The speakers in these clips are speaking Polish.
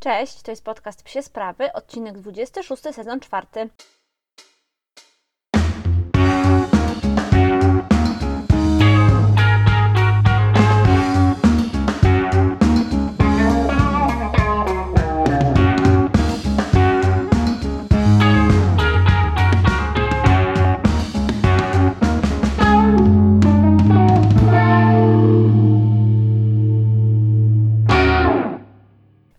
Cześć, to jest podcast Psie Sprawy, odcinek 26, sezon 4.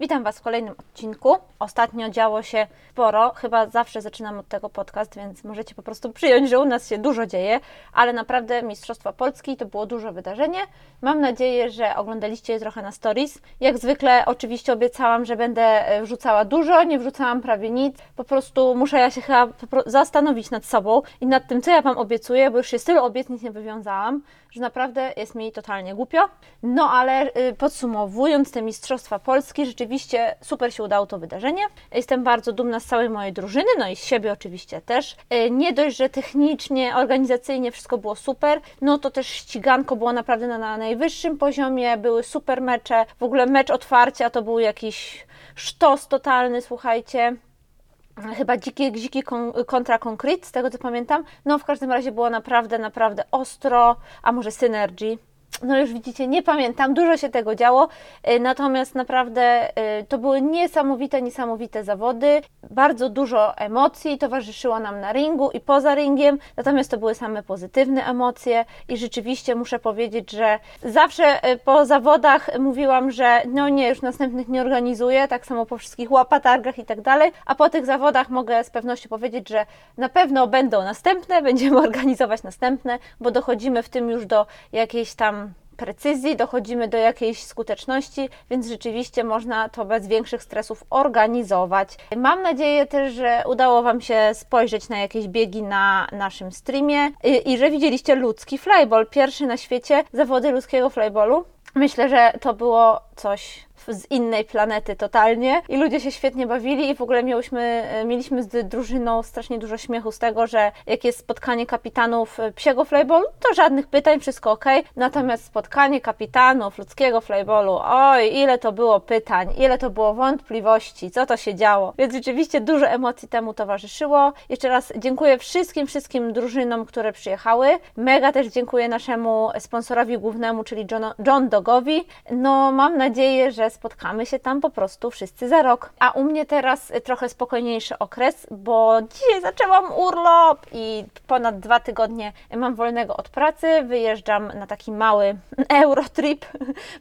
Witam Was w kolejnym odcinku. Ostatnio działo się sporo, chyba zawsze zaczynam od tego podcast, więc możecie po prostu przyjąć, że u nas się dużo dzieje, ale naprawdę Mistrzostwa Polski to było duże wydarzenie. Mam nadzieję, że oglądaliście je trochę na stories. Jak zwykle oczywiście obiecałam, że będę e, wrzucała dużo, nie wrzucałam prawie nic. Po prostu muszę ja się chyba zastanowić nad sobą i nad tym, co ja Wam obiecuję, bo już się z tylu obietnic nie wywiązałam, że naprawdę jest mi totalnie głupio. No ale y, podsumowując te Mistrzostwa Polski, rzeczywiście super się udało to wydarzenie. Jestem bardzo dumna z całej mojej drużyny, no i z siebie oczywiście też. Y, nie dość, że technicznie, organizacyjnie wszystko było super, no to też ściganko było naprawdę na, na najwyższym poziomie, były super mecze. W ogóle mecz otwarcia to był jakiś sztos totalny, słuchajcie chyba dziki, dziki kontra konkret, z tego co pamiętam. No w każdym razie było naprawdę, naprawdę ostro, a może synergy no już widzicie, nie pamiętam, dużo się tego działo, y, natomiast naprawdę y, to były niesamowite, niesamowite zawody, bardzo dużo emocji towarzyszyło nam na ringu i poza ringiem, natomiast to były same pozytywne emocje i rzeczywiście muszę powiedzieć, że zawsze y, po zawodach mówiłam, że no nie, już następnych nie organizuję, tak samo po wszystkich łapatargach i tak dalej, a po tych zawodach mogę z pewnością powiedzieć, że na pewno będą następne, będziemy organizować następne, bo dochodzimy w tym już do jakiejś tam precyzji, dochodzimy do jakiejś skuteczności, więc rzeczywiście można to bez większych stresów organizować. Mam nadzieję też, że udało Wam się spojrzeć na jakieś biegi na naszym streamie i, i że widzieliście ludzki flyball, pierwszy na świecie zawody ludzkiego flyballu. Myślę, że to było coś z innej planety totalnie i ludzie się świetnie bawili i w ogóle e, mieliśmy z drużyną strasznie dużo śmiechu z tego, że jak jest spotkanie kapitanów e, psiego flyballu, to żadnych pytań, wszystko ok, natomiast spotkanie kapitanów ludzkiego flyballu, oj, ile to było pytań, ile to było wątpliwości, co to się działo, więc rzeczywiście dużo emocji temu towarzyszyło. Jeszcze raz dziękuję wszystkim, wszystkim drużynom, które przyjechały. Mega też dziękuję naszemu sponsorowi głównemu, czyli John, John Dogowi. No, mam nadzieję, że spotkamy się tam po prostu wszyscy za rok. A u mnie teraz trochę spokojniejszy okres, bo dzisiaj zaczęłam urlop i ponad dwa tygodnie mam wolnego od pracy. Wyjeżdżam na taki mały eurotrip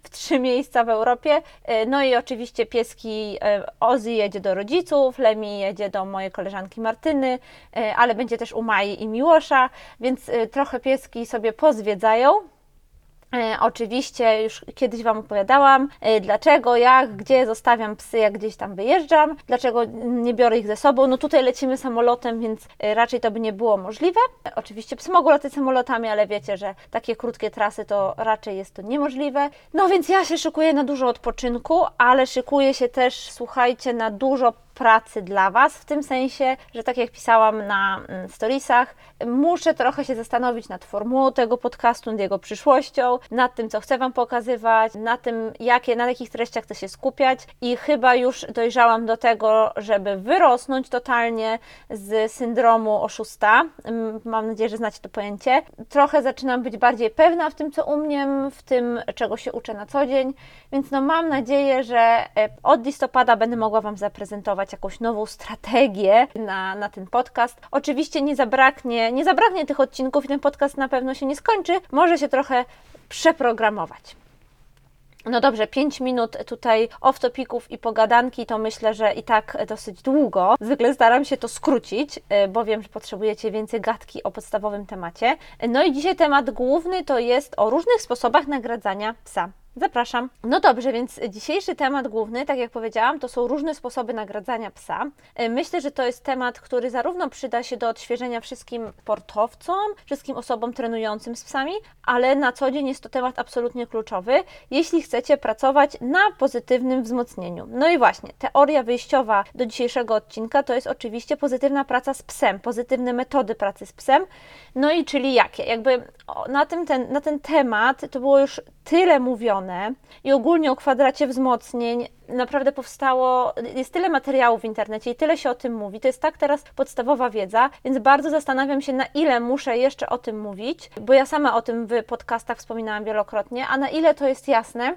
w trzy miejsca w Europie. No i oczywiście pieski e, Ozzy jedzie do rodziców, Lemi jedzie do mojej koleżanki Martyny, ale będzie też u Mai i Miłosza, więc trochę pieski sobie pozwiedzają. E, oczywiście już kiedyś Wam opowiadałam, e, dlaczego, jak, gdzie zostawiam psy, jak gdzieś tam wyjeżdżam, dlaczego nie biorę ich ze sobą. No tutaj lecimy samolotem, więc e, raczej to by nie było możliwe. Oczywiście psy mogą latać samolotami, ale wiecie, że takie krótkie trasy to raczej jest to niemożliwe. No więc ja się szykuję na dużo odpoczynku, ale szykuję się też, słuchajcie, na dużo pracy dla Was, w tym sensie, że tak jak pisałam na mm, storiesach, muszę trochę się zastanowić nad formułą tego podcastu, nad jego przyszłością, nad tym, co chcę Wam pokazywać, na tym, jakie, na jakich treściach chcę się skupiać i chyba już dojrzałam do tego, żeby wyrosnąć totalnie z syndromu oszusta. Mm, mam nadzieję, że znacie to pojęcie. Trochę zaczynam być bardziej pewna w tym, co umiem, w tym, czego się uczę na co dzień, więc no mam nadzieję, że e, od listopada będę mogła Wam zaprezentować jakąś nową strategię na, na ten podcast. Oczywiście nie zabraknie, nie zabraknie tych odcinków i ten podcast na pewno się nie skończy. Może się trochę przeprogramować. No dobrze, 5 minut tutaj off-topików i pogadanki to myślę, że i tak dosyć długo. Zwykle staram się to skrócić, y, bo wiem, że potrzebujecie więcej gadki o podstawowym temacie. No i dzisiaj temat główny to jest o różnych sposobach nagradzania psa. Zapraszam. No dobrze, więc dzisiejszy temat główny, tak jak powiedziałam, to są różne sposoby nagradzania psa. E, myślę, że to jest temat, który zarówno przyda się do odświeżenia wszystkim sportowcom, wszystkim osobom trenującym z psami, ale na co dzień jest to temat absolutnie kluczowy, jeśli chcecie pracować na pozytywnym wzmocnieniu. No i właśnie, teoria wyjściowa do dzisiejszego odcinka to jest oczywiście pozytywna praca z psem, pozytywne metody pracy z psem. No i czyli jakie? Jakby na, tym ten, na ten temat to było już tyle mówione, zrobione i ogólnie o kwadracie wzmocnień naprawdę powstało, jest tyle materiałów w internecie i tyle się o tym mówi. To jest tak teraz podstawowa wiedza, więc bardzo zastanawiam się, na ile muszę jeszcze o tym mówić, bo ja sama o tym w podcastach wspominałam wielokrotnie, a na ile to jest jasne.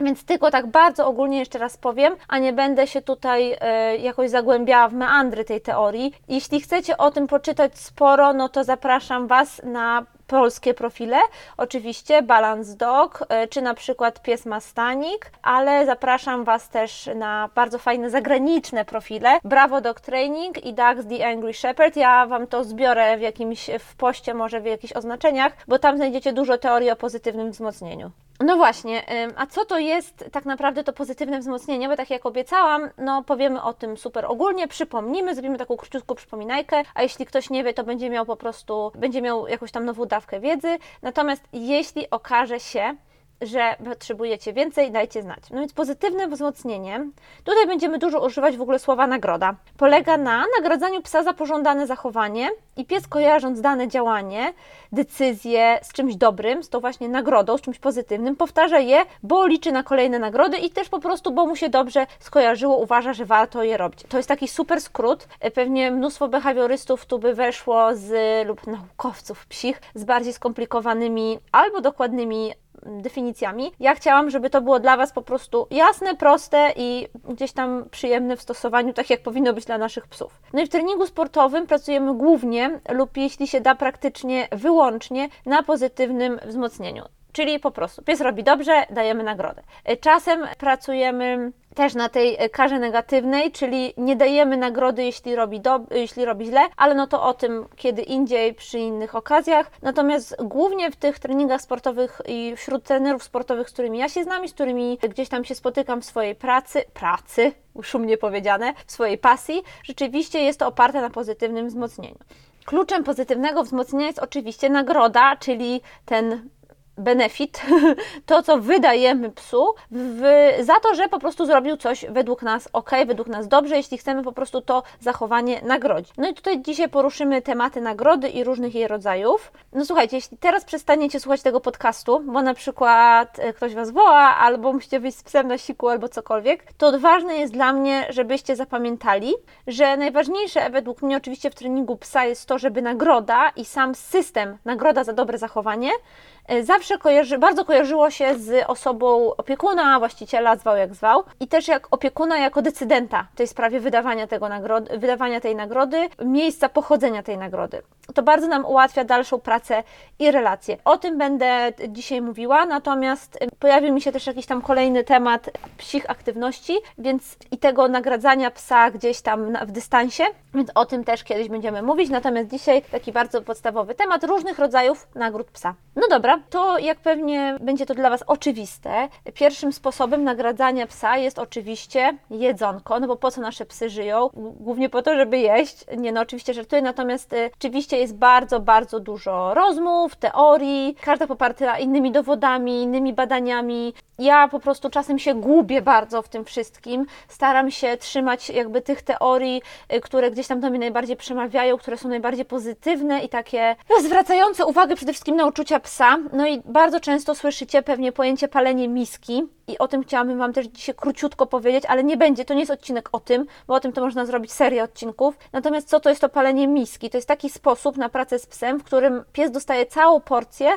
Więc tylko tak bardzo ogólnie jeszcze raz powiem, a nie będę się tutaj e, jakoś zagłębiała w meandry tej teorii. Jeśli chcecie o tym poczytać sporo, no to zapraszam Was na polskie profile, oczywiście Balance Dog, e, czy na przykład Pies Mastanik, ale zapraszam Was też na bardzo fajne zagraniczne profile Bravo Dog Training i Dogs The Angry Shepherd. Ja Wam to zbiorę w jakimś w poście, może w jakichś oznaczeniach, bo tam znajdziecie dużo teorii o pozytywnym wzmocnieniu. No właśnie, a co to jest tak naprawdę to pozytywne wzmocnienie? Bo tak jak obiecałam, no powiemy o tym super ogólnie, przypomnimy, zrobimy taką króciutką przypominajkę, a jeśli ktoś nie wie, to będzie miał po prostu, będzie miał jakąś tam nową dawkę wiedzy. Natomiast jeśli okaże się, że potrzebujecie więcej, dajcie znać. No więc pozytywne wzmocnienie, tutaj będziemy dużo używać w ogóle słowa nagroda. Polega na nagradzaniu psa za pożądane zachowanie i pies kojarząc dane działanie, decyzję z czymś dobrym, z tą właśnie nagrodą, z czymś pozytywnym, powtarza je, bo liczy na kolejne nagrody i też po prostu, bo mu się dobrze skojarzyło, uważa, że warto je robić. To jest taki super skrót. Pewnie mnóstwo behawiorystów tu by weszło z, lub naukowców psich, z bardziej skomplikowanymi albo dokładnymi definicjami. Ja chciałam, żeby to było dla Was po prostu jasne, proste i gdzieś tam przyjemne w stosowaniu, tak jak powinno być dla naszych psów. No i w treningu sportowym pracujemy głównie lub jeśli się da praktycznie wyłącznie na pozytywnym wzmocnieniu. Czyli po prostu pies robi dobrze, dajemy nagrodę. Czasem pracujemy też na tej karze negatywnej, czyli nie dajemy nagrody, jeśli robi, do, jeśli robi źle, ale no to o tym kiedy indziej, przy innych okazjach. Natomiast głównie w tych treningach sportowych i wśród trenerów sportowych, z którymi ja się znam i z którymi gdzieś tam się spotykam w swojej pracy, pracy, szumnie powiedziane, w swojej pasji, rzeczywiście jest to oparte na pozytywnym wzmocnieniu. Kluczem pozytywnego wzmocnienia jest oczywiście nagroda, czyli ten benefit, to co wydajemy psu w, za to, że po prostu zrobił coś według nas ok, według nas dobrze, jeśli chcemy po prostu to zachowanie nagrodzić. No i tutaj dzisiaj poruszymy tematy nagrody i różnych jej rodzajów. No słuchajcie, jeśli teraz przestaniecie słuchać tego podcastu, bo na przykład e, ktoś Was woła, albo musicie wyjść z psem na siku, albo cokolwiek, to ważne jest dla mnie, żebyście zapamiętali, że najważniejsze według mnie oczywiście w treningu psa jest to, żeby nagroda i sam system nagroda za dobre zachowanie zawsze kojarzy, bardzo kojarzyło się z osobą opiekuna, właściciela, zwał jak zwał, i też jak opiekuna jako decydenta w tej sprawie wydawania, tego nagrody, wydawania tej nagrody, miejsca pochodzenia tej nagrody. To bardzo nam ułatwia dalszą pracę i relacje. O tym będę dzisiaj mówiła, natomiast e, pojawił mi się też jakiś tam kolejny temat psich aktywności, więc i tego nagradzania psa gdzieś tam w dystansie, więc o tym też kiedyś będziemy mówić. Natomiast dzisiaj taki bardzo podstawowy temat różnych rodzajów nagród psa. No dobra, to jak pewnie będzie to dla Was oczywiste, pierwszym sposobem nagradzania psa jest oczywiście jedzonko, no bo po co nasze psy żyją? Głównie po to, żeby jeść. Nie, no oczywiście żartuję, natomiast y, oczywiście jest bardzo, bardzo dużo rozmów, teorii, każda poparta innymi dowodami, innymi badaniami. Ja po prostu czasem się gubię bardzo w tym wszystkim. Staram się trzymać jakby tych teorii, y, które gdzieś tam do mnie najbardziej przemawiają, które są najbardziej pozytywne i takie zwracające uwagę przede wszystkim na uczucia psa, no i bardzo często słyszycie pewnie pojęcie palenie miski i o tym chciałabym Wam też dzisiaj króciutko powiedzieć, ale nie będzie, to nie jest odcinek o tym, bo o tym to można zrobić serię odcinków. Natomiast co to jest to palenie miski? To jest taki sposób na pracę z psem, w którym pies dostaje całą porcję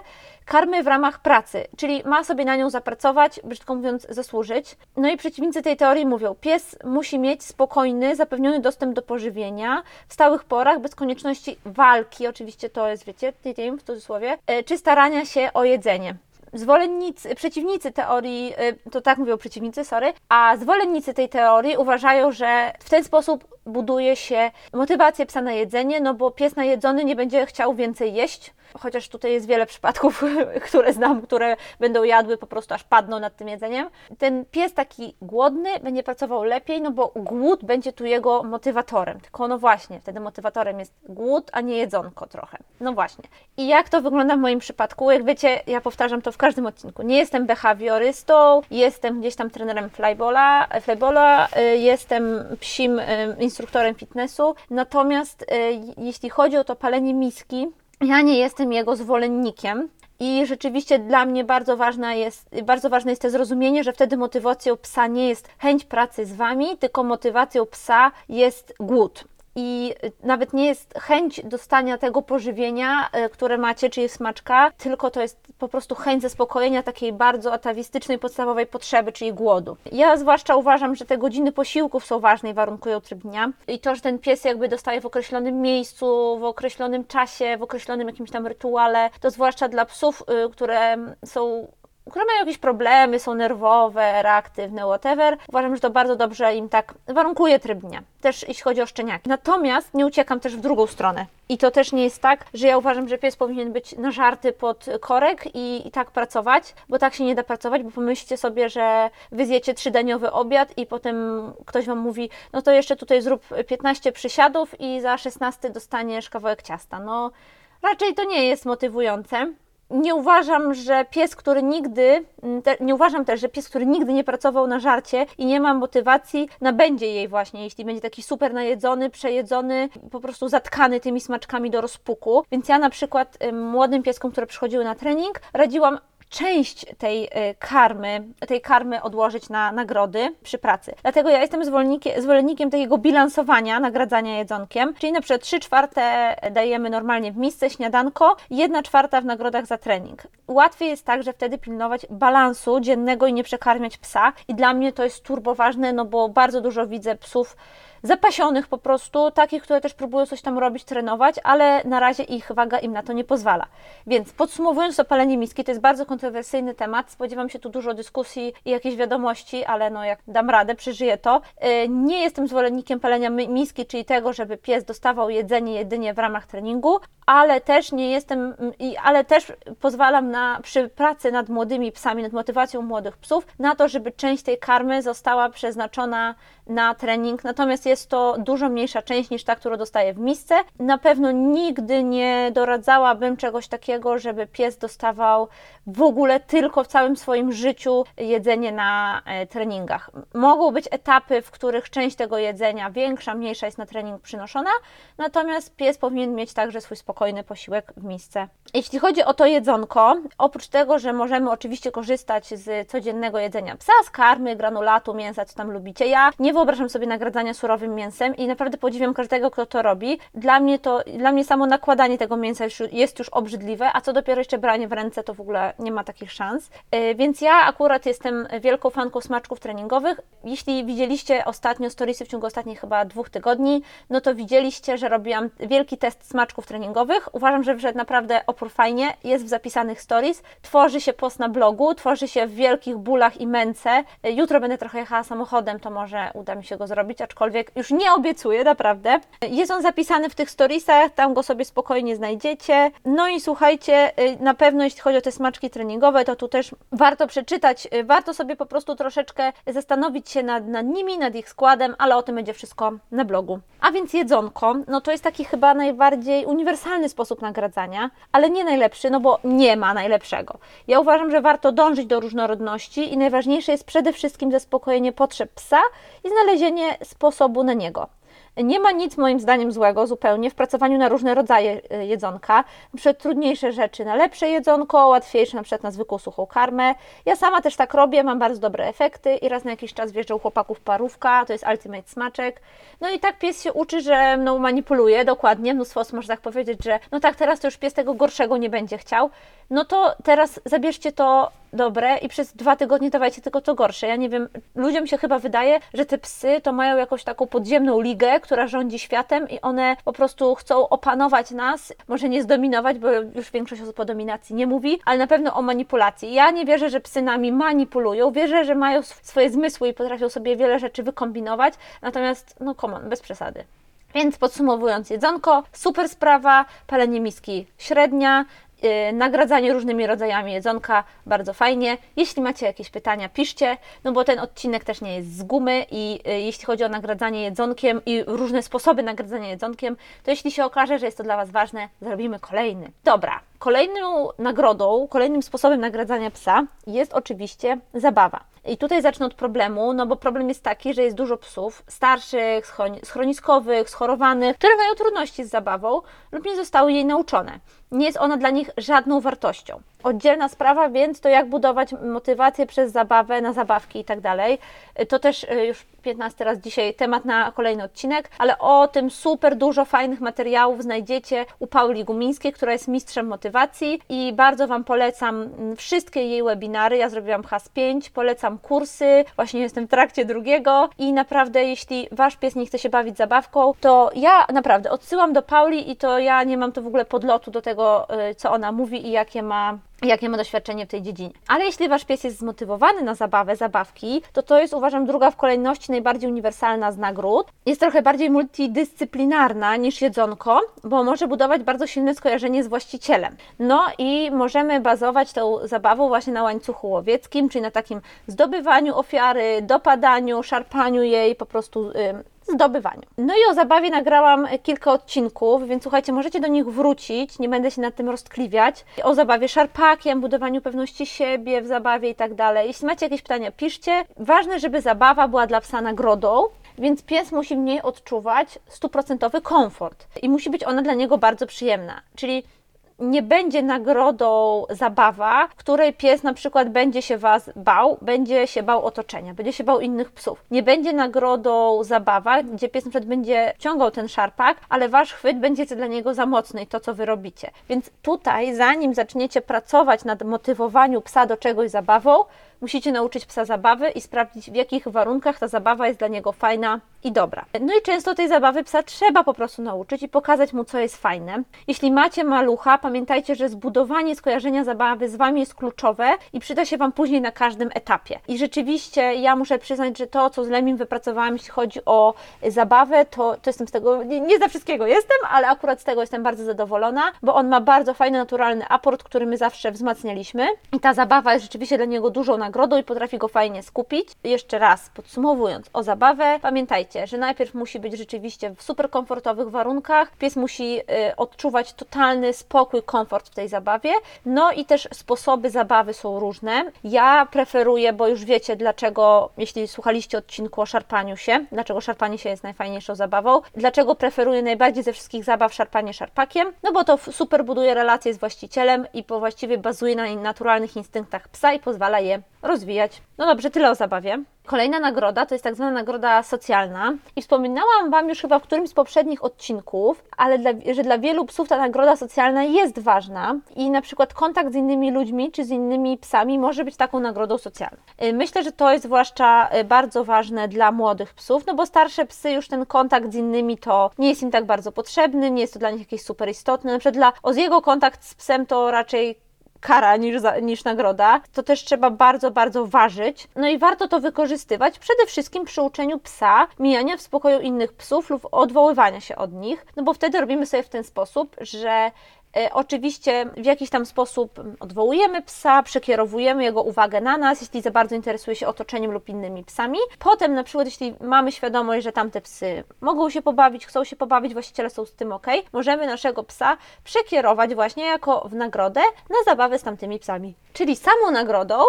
karmy w ramach pracy, czyli ma sobie na nią zapracować, brzydko mówiąc, zasłużyć. No i przeciwnicy tej teorii mówią, pies musi mieć spokojny, zapewniony dostęp do pożywienia w stałych porach, bez konieczności walki, oczywiście to jest, wiecie, w cudzysłowie, e, czy starania się o jedzenie zwolennicy, przeciwnicy teorii, y, to tak mówią przeciwnicy, sorry, a zwolennicy tej teorii uważają, że w ten sposób buduje się motywację psa na jedzenie, no bo pies najedzony nie będzie chciał więcej jeść, chociaż tutaj jest wiele przypadków, które znam, które będą jadły po prostu aż padną nad tym jedzeniem. Ten pies taki głodny będzie pracował lepiej, no bo głód będzie tu jego motywatorem. Tylko no właśnie, wtedy motywatorem jest głód, a nie jedzonko trochę. No właśnie. I jak to wygląda w moim przypadku? Jak wiecie, ja powtarzam to w każdym odcinku. Nie jestem behawiorystą, jestem gdzieś tam trenerem flybola, flybola y, jestem psim y, instruktorem fitnessu, natomiast y, jeśli chodzi o to palenie miski, ja nie jestem jego zwolennikiem. I rzeczywiście dla mnie bardzo, ważna jest, bardzo ważne jest to zrozumienie, że wtedy motywacją psa nie jest chęć pracy z Wami, tylko motywacją psa jest głód i nawet nie jest chęć dostania tego pożywienia, e, które macie, czyli smaczka, tylko to jest po prostu chęć zaspokojenia takiej bardzo atawistycznej, podstawowej potrzeby, czyli głodu. Ja zwłaszcza uważam, że te godziny posiłków są ważne i warunkują tryb dnia i to, że ten pies jakby dostaje w określonym miejscu, w określonym czasie, w określonym jakimś tam rytuale, to zwłaszcza dla psów, y, które są które mają jakieś problemy, są nerwowe, reaktywne, whatever. Uważam, że to bardzo dobrze im tak warunkuje tryb dnia. Też jeśli chodzi o szczeniaki. Natomiast nie uciekam też w drugą stronę. I to też nie jest tak, że ja uważam, że pies powinien być nażarty pod korek i, i tak pracować, bo tak się nie da pracować, bo pomyślcie sobie, że wy zjecie trzydaniowy obiad i potem ktoś Wam mówi, no to jeszcze tutaj zrób 15 przysiadów i za 16 dostaniesz kawałek ciasta. No raczej to nie jest motywujące nie uważam, że pies, który nigdy, te, nie uważam też, że pies, który nigdy nie pracował na żarcie i nie ma motywacji, nabędzie jej właśnie, jeśli będzie taki super najedzony, przejedzony, po prostu zatkany tymi smaczkami do rozpuku. Więc ja na przykład młodym pieskom, które przychodziły na trening, radziłam część tej y, karmy, tej karmy odłożyć na nagrody przy pracy. Dlatego ja jestem zwolennikiem, takiego bilansowania, nagradzania jedzonkiem, czyli na przykład 3 czwarte dajemy normalnie w misce śniadanko, 1 czwarta w nagrodach za trening. Łatwiej jest także wtedy pilnować balansu dziennego i nie przekarmiać psa i dla mnie to jest turbo ważne, no bo bardzo dużo widzę psów zapasionych po prostu, takich, które też próbują coś tam robić, trenować, ale na razie ich waga im na to nie pozwala. Więc podsumowując to palenie miski, to jest bardzo kontrowersyjny temat, spodziewam się tu dużo dyskusji i jakichś wiadomości, ale no jak dam radę, przeżyję to. Y, nie jestem zwolennikiem palenia miski, czyli tego, żeby pies dostawał jedzenie jedynie w ramach treningu, ale też nie jestem, ale też pozwalam na, przy pracy nad młodymi psami, nad motywacją młodych psów, na to, żeby część tej karmy została przeznaczona na trening, natomiast jest to dużo mniejsza część niż ta, którą dostaję w misce. Na pewno nigdy nie doradzałabym czegoś takiego, żeby pies dostawał w ogóle tylko w całym swoim życiu jedzenie na e, treningach. Mogą być etapy, w których część tego jedzenia, większa, mniejsza jest na trening przynoszona, natomiast pies powinien mieć także swój spokojny posiłek w misce. Jeśli chodzi o to jedzonko, oprócz tego, że możemy oczywiście korzystać z codziennego jedzenia psa, z karmy, granulatu, mięsa, co tam lubicie, ja nie wyobrażam sobie nagradzania surowym mięsem i naprawdę podziwiam każdego, kto to robi. Dla mnie to, dla mnie samo nakładanie tego mięsa jest już obrzydliwe, a co dopiero jeszcze branie w ręce, to w ogóle nie ma takich szans. Yy, więc ja akurat jestem wielką fanką smaczków treningowych. Jeśli widzieliście ostatnio storiesy w ciągu ostatnich chyba dwóch tygodni, no to widzieliście, że robiłam wielki test smaczków treningowych. Uważam, że wszedł naprawdę opór fajnie, jest w zapisanych stories. Tworzy się post na blogu, tworzy się w wielkich bólach i męce. Yy, jutro będę trochę jechała samochodem, to może uda mi się go zrobić, aczkolwiek już nie obiecuję, naprawdę. Jest on zapisany w tych storiesach, tam go sobie spokojnie znajdziecie. No i słuchajcie, y, na pewno jeśli chodzi o te smaczki treningowe, to tu też warto przeczytać, y, warto sobie po prostu troszeczkę zastanowić się nad, nad nimi, nad ich składem, ale o tym będzie wszystko na blogu. A więc jedzonko, no to jest taki chyba najbardziej uniwersalny sposób nagradzania, ale nie najlepszy, no bo nie ma najlepszego. Ja uważam, że warto dążyć do różnorodności i najważniejsze jest przede wszystkim zaspokojenie potrzeb psa i znalezienie sposobu na niego. Nie ma nic moim zdaniem złego zupełnie w pracowaniu na różne rodzaje e, jedzonka. Na trudniejsze rzeczy na lepsze jedzonko, łatwiejsze na przykład na zwykłą suchą karmę. Ja sama też tak robię, mam bardzo dobre efekty i raz na jakiś czas wjeżdżał chłopaków parówka, to jest ultimate smaczek. No i tak pies się uczy, że no, manipuluje dokładnie, mnóstwo osób może tak powiedzieć, że no tak teraz to już pies tego gorszego nie będzie chciał. No to teraz zabierzcie to dobre i przez dwa tygodnie dawajcie tylko to gorsze. Ja nie wiem, ludziom się chyba wydaje, że te psy to mają jakąś taką podziemną ligę, która rządzi światem i one po prostu chcą opanować nas, może nie zdominować, bo już większość osób o dominacji nie mówi, ale na pewno o manipulacji. Ja nie wierzę, że psy nami manipulują, wierzę, że mają swoje zmysły i potrafią sobie wiele rzeczy wykombinować, natomiast no on, bez przesady. Więc podsumowując, jedzonko, super sprawa, palenie miski średnia, nagradzanie różnymi rodzajami jedzonka, bardzo fajnie. Jeśli macie jakieś pytania, piszcie, no bo ten odcinek też nie jest z gumy i y, jeśli chodzi o nagradzanie jedzonkiem i różne sposoby nagradzania jedzonkiem, to jeśli się okaże, że jest to dla Was ważne, zrobimy kolejny. Dobra, kolejną nagrodą, kolejnym sposobem nagradzania psa jest oczywiście zabawa. I tutaj zacznę od problemu, no bo problem jest taki, że jest dużo psów starszych, schroniskowych, schorowanych, które mają trudności z zabawą lub nie zostały jej nauczone. Nie jest ona dla nich żadną wartością. Oddzielna sprawa, więc to jak budować motywację przez zabawę na zabawki i tak dalej. To też y, już 15 raz dzisiaj temat na kolejny odcinek, ale o tym super dużo fajnych materiałów znajdziecie u Pauli Gumińskiej, która jest mistrzem motywacji i bardzo Wam polecam wszystkie jej webinary. Ja zrobiłam HAS 5, polecam kursy, właśnie jestem w trakcie drugiego i naprawdę jeśli Wasz pies nie chce się bawić zabawką, to ja naprawdę odsyłam do Pauli i to ja nie mam to w ogóle podlotu do tego, y, co ona mówi i jakie ma jakie ma doświadczenie w tej dziedzinie. Ale jeśli Wasz pies jest zmotywowany na zabawę, zabawki, to to jest uważam druga w kolejności najbardziej uniwersalna z nagród. Jest trochę bardziej multidyscyplinarna niż jedzonko, bo może budować bardzo silne skojarzenie z właścicielem. No i możemy bazować tą zabawą właśnie na łańcuchu łowieckim, czyli na takim zdobywaniu ofiary, dopadaniu, szarpaniu jej, po prostu zdobywaniu. No i o zabawie nagrałam kilka odcinków, więc słuchajcie, możecie do nich wrócić, nie będę się nad tym roztkliwiać. O zabawie szarpakiem, budowaniu pewności siebie w zabawie i tak dalej. Jeśli macie jakieś pytania, piszcie. Ważne, żeby zabawa była dla psa nagrodą, więc pies musi w niej odczuwać stuprocentowy komfort i musi być ona dla niego bardzo przyjemna. Czyli nie będzie nagrodą zabawa, w której pies na przykład będzie się Was bał, będzie się bał otoczenia, będzie się bał innych psów. Nie będzie nagrodą zabawa, gdzie pies na przykład będzie ciągał ten szarpak, ale Wasz chwyt będzie dla niego za mocny i to, co Wy robicie. Więc tutaj, zanim zaczniecie pracować nad motywowaniu psa do czegoś zabawą, musicie nauczyć psa zabawy i sprawdzić, w jakich warunkach ta zabawa jest dla niego fajna i dobra. No i często tej zabawy psa trzeba po prostu nauczyć i pokazać mu, co jest fajne. Jeśli macie malucha, pamiętajcie, że zbudowanie skojarzenia zabawy z Wami jest kluczowe i przyda się Wam później na każdym etapie. I rzeczywiście ja muszę przyznać, że to, co z Lemim wypracowałam, jeśli chodzi o zabawę, to, to jestem z tego, nie, nie za wszystkiego jestem, ale akurat z tego jestem bardzo zadowolona, bo on ma bardzo fajny, naturalny aport, który my zawsze wzmacnialiśmy i ta zabawa jest rzeczywiście dla niego dużą nagrodą i potrafi go fajnie skupić. Jeszcze raz podsumowując o zabawę, pamiętajcie, że najpierw musi być rzeczywiście w super komfortowych warunkach, pies musi y, odczuwać totalny spokój, komfort w tej zabawie, no i też sposoby zabawy są różne. Ja preferuję, bo już wiecie dlaczego, jeśli słuchaliście odcinku o szarpaniu się, dlaczego szarpanie się jest najfajniejszą zabawą, dlaczego preferuję najbardziej ze wszystkich zabaw szarpanie szarpakiem, no bo to super buduje relacje z właścicielem i właściwie bazuje na naturalnych instynktach psa i pozwala je rozwijać. No dobrze, tyle o zabawie. Kolejna nagroda to jest tak zwana nagroda socjalna i wspominałam Wam już chyba w którymś z poprzednich odcinków, ale dla, że dla wielu psów ta nagroda socjalna jest ważna i na przykład kontakt z innymi ludźmi czy z innymi psami może być taką nagrodą socjalną. Y, myślę, że to jest zwłaszcza y, bardzo ważne dla młodych psów, no bo starsze psy już ten kontakt z innymi to nie jest im tak bardzo potrzebny, nie jest to dla nich jakieś super istotne. Na przykład dla Oziego kontakt z psem to raczej kara niż, za, niż nagroda, to też trzeba bardzo, bardzo ważyć. No i warto to wykorzystywać przede wszystkim przy uczeniu psa mijania w spokoju innych psów lub odwoływania się od nich, no bo wtedy robimy sobie w ten sposób, że oczywiście w jakiś tam sposób odwołujemy psa, przekierowujemy jego uwagę na nas, jeśli za bardzo interesuje się otoczeniem lub innymi psami. Potem, na przykład, jeśli mamy świadomość, że tamte psy mogą się pobawić, chcą się pobawić, właściciele są z tym ok, możemy naszego psa przekierować właśnie jako w nagrodę na zabawę z tamtymi psami. Czyli samą nagrodą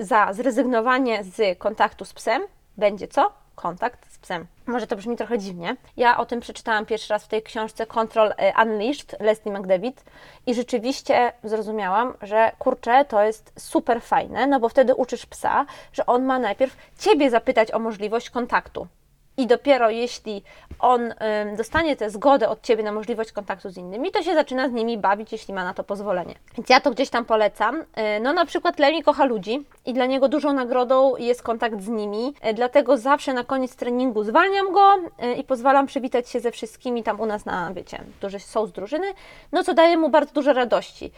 za zrezygnowanie z kontaktu z psem będzie co? Kontakt psem. Może to brzmi trochę dziwnie. Ja o tym przeczytałam pierwszy raz w tej książce Control e, Unleashed Leslie McDavid i rzeczywiście zrozumiałam, że kurczę, to jest super fajne, no bo wtedy uczysz psa, że on ma najpierw ciebie zapytać o możliwość kontaktu. I dopiero jeśli on dostanie tę zgodę od Ciebie na możliwość kontaktu z innymi, to się zaczyna z nimi bawić, jeśli ma na to pozwolenie. Więc ja to gdzieś tam polecam. Y, no na przykład Lemi kocha ludzi i dla niego dużą nagrodą jest kontakt z nimi, y, dlatego zawsze na koniec treningu zwalniam go i pozwalam przywitać się ze wszystkimi tam u nas na, wiecie, którzy są z drużyny, no co daje mu bardzo dużo radości.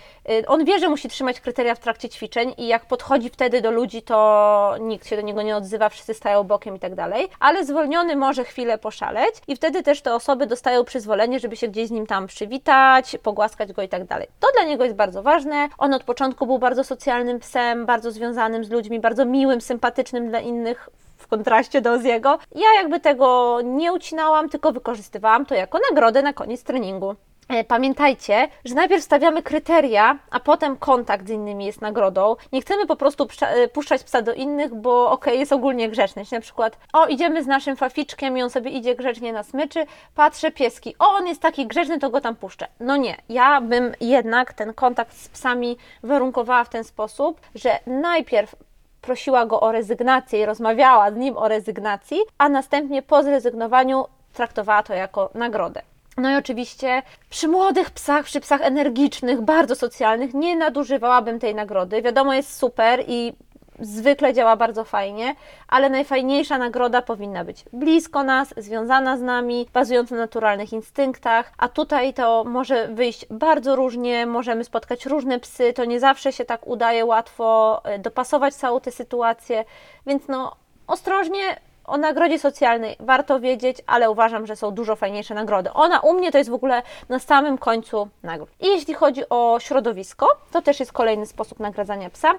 On wie, że musi trzymać kryteria w trakcie ćwiczeń i jak podchodzi wtedy do ludzi, to nikt się do niego nie odzywa, wszyscy stają bokiem i tak dalej, ale zwolniony może chwilę poszaleć i wtedy też te osoby dostają przyzwolenie, żeby się gdzieś z nim tam przywitać, pogłaskać go i tak dalej. To dla niego jest bardzo ważne. On od początku był bardzo socjalnym psem, bardzo związanym z ludźmi, bardzo miłym, sympatycznym dla innych w kontraście do Oziego. Ja jakby tego nie ucinałam, tylko wykorzystywałam to jako nagrodę na koniec treningu. E, Pamiętajcie, że najpierw stawiamy kryteria, a potem kontakt z innymi jest nagrodą. Nie chcemy po prostu e, puszczać psa do innych, bo okej, jest ogólnie grzeczny. Jeśli Na przykład, o, idziemy z naszym faficzkiem i on sobie idzie grzecznie na smyczy, patrzę, pieski, o, on jest taki grzeczny, to go tam puszczę. No nie, ja bym jednak ten kontakt z psami warunkowała w ten sposób, że najpierw prosiła go o rezygnację i rozmawiała z nim o rezygnacji, a następnie po zrezygnowaniu traktowała to jako nagrodę. No i oczywiście przy młodych psach, przy psach energicznych, bardzo socjalnych, nie nadużywałabym tej nagrody. Wiadomo, jest super i zwykle działa bardzo fajnie, ale najfajniejsza nagroda powinna być blisko nas, związana z nami, bazująca na naturalnych instynktach, a tutaj to może wyjść bardzo różnie, możemy spotkać różne psy, to nie zawsze się tak udaje łatwo e, dopasować całą tę sytuację, więc no ostrożnie o nagrodzie socjalnej warto wiedzieć, ale uważam, że są dużo fajniejsze nagrody. Ona u mnie to jest w ogóle na samym końcu nagród. I jeśli chodzi o środowisko, to też jest kolejny sposób nagradzania psa.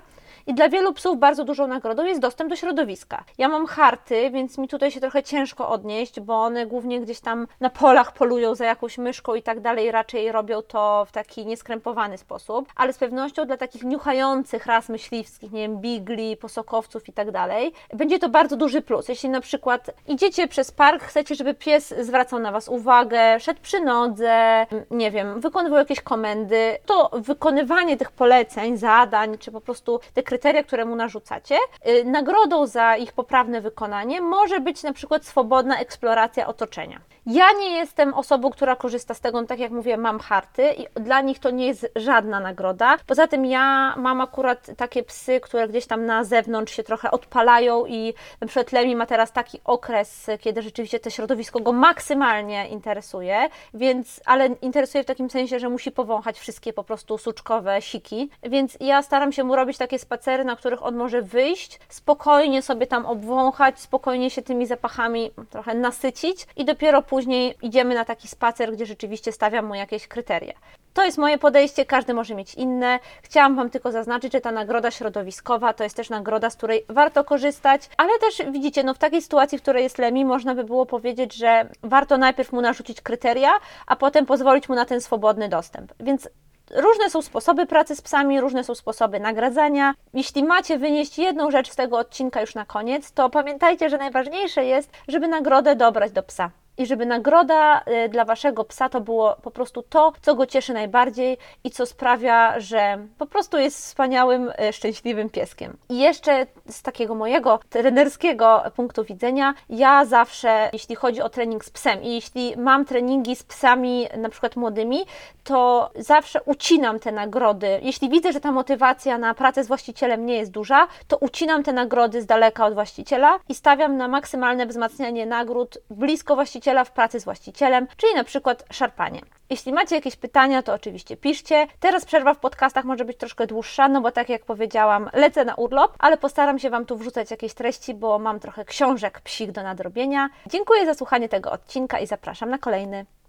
I dla wielu psów bardzo dużą nagrodą jest dostęp do środowiska. Ja mam harty, więc mi tutaj się trochę ciężko odnieść, bo one głównie gdzieś tam na polach polują za jakąś myszką i tak dalej, raczej robią to w taki nieskrępowany sposób, ale z pewnością dla takich niuchających ras myśliwskich, nie wiem, bigli, posokowców i tak dalej, będzie to bardzo duży plus. Jeśli na przykład idziecie przez park, chcecie, żeby pies zwracał na Was uwagę, szedł przy nodze, nie wiem, wykonywał jakieś komendy, to wykonywanie tych poleceń, zadań, czy po prostu te kryteria, które mu narzucacie, y, nagrodą za ich poprawne wykonanie może być na przykład swobodna eksploracja otoczenia. Ja nie jestem osobą, która korzysta z tego, no tak jak mówię, mam harty i dla nich to nie jest żadna nagroda. Poza tym ja mam akurat takie psy, które gdzieś tam na zewnątrz się trochę odpalają i na przykład Lemi ma teraz taki okres, kiedy rzeczywiście to środowisko go maksymalnie interesuje, więc, ale interesuje w takim sensie, że musi powąchać wszystkie po prostu suczkowe siki, więc ja staram się mu robić takie spacery, na których on może wyjść, spokojnie sobie tam obwąchać, spokojnie się tymi zapachami trochę nasycić i dopiero później idziemy na taki spacer, gdzie rzeczywiście stawiam mu jakieś kryteria. To jest moje podejście, każdy może mieć inne. Chciałam Wam tylko zaznaczyć, że ta nagroda środowiskowa to jest też nagroda, z której warto korzystać, ale też widzicie, no w takiej sytuacji, w której jest Lemi, można by było powiedzieć, że warto najpierw mu narzucić kryteria, a potem pozwolić mu na ten swobodny dostęp. Więc Różne są sposoby pracy z psami, różne są sposoby nagradzania. Jeśli macie wynieść jedną rzecz z tego odcinka już na koniec, to pamiętajcie, że najważniejsze jest, żeby nagrodę dobrać do psa. I żeby nagroda y, dla waszego psa to było po prostu to, co go cieszy najbardziej i co sprawia, że po prostu jest wspaniałym, y, szczęśliwym pieskiem. I jeszcze z takiego mojego trenerskiego punktu widzenia, ja zawsze, jeśli chodzi o trening z psem i jeśli mam treningi z psami, na przykład młodymi, to zawsze ucinam te nagrody. Jeśli widzę, że ta motywacja na pracę z właścicielem nie jest duża, to ucinam te nagrody z daleka od właściciela i stawiam na maksymalne wzmacnianie nagród blisko właściciela w pracy z właścicielem, czyli na przykład szarpanie. Jeśli macie jakieś pytania, to oczywiście piszcie. Teraz przerwa w podcastach może być troszkę dłuższa, no bo tak jak powiedziałam, lecę na urlop, ale postaram się Wam tu wrzucać jakieś treści, bo mam trochę książek psich do nadrobienia. Dziękuję za słuchanie tego odcinka i zapraszam na kolejny.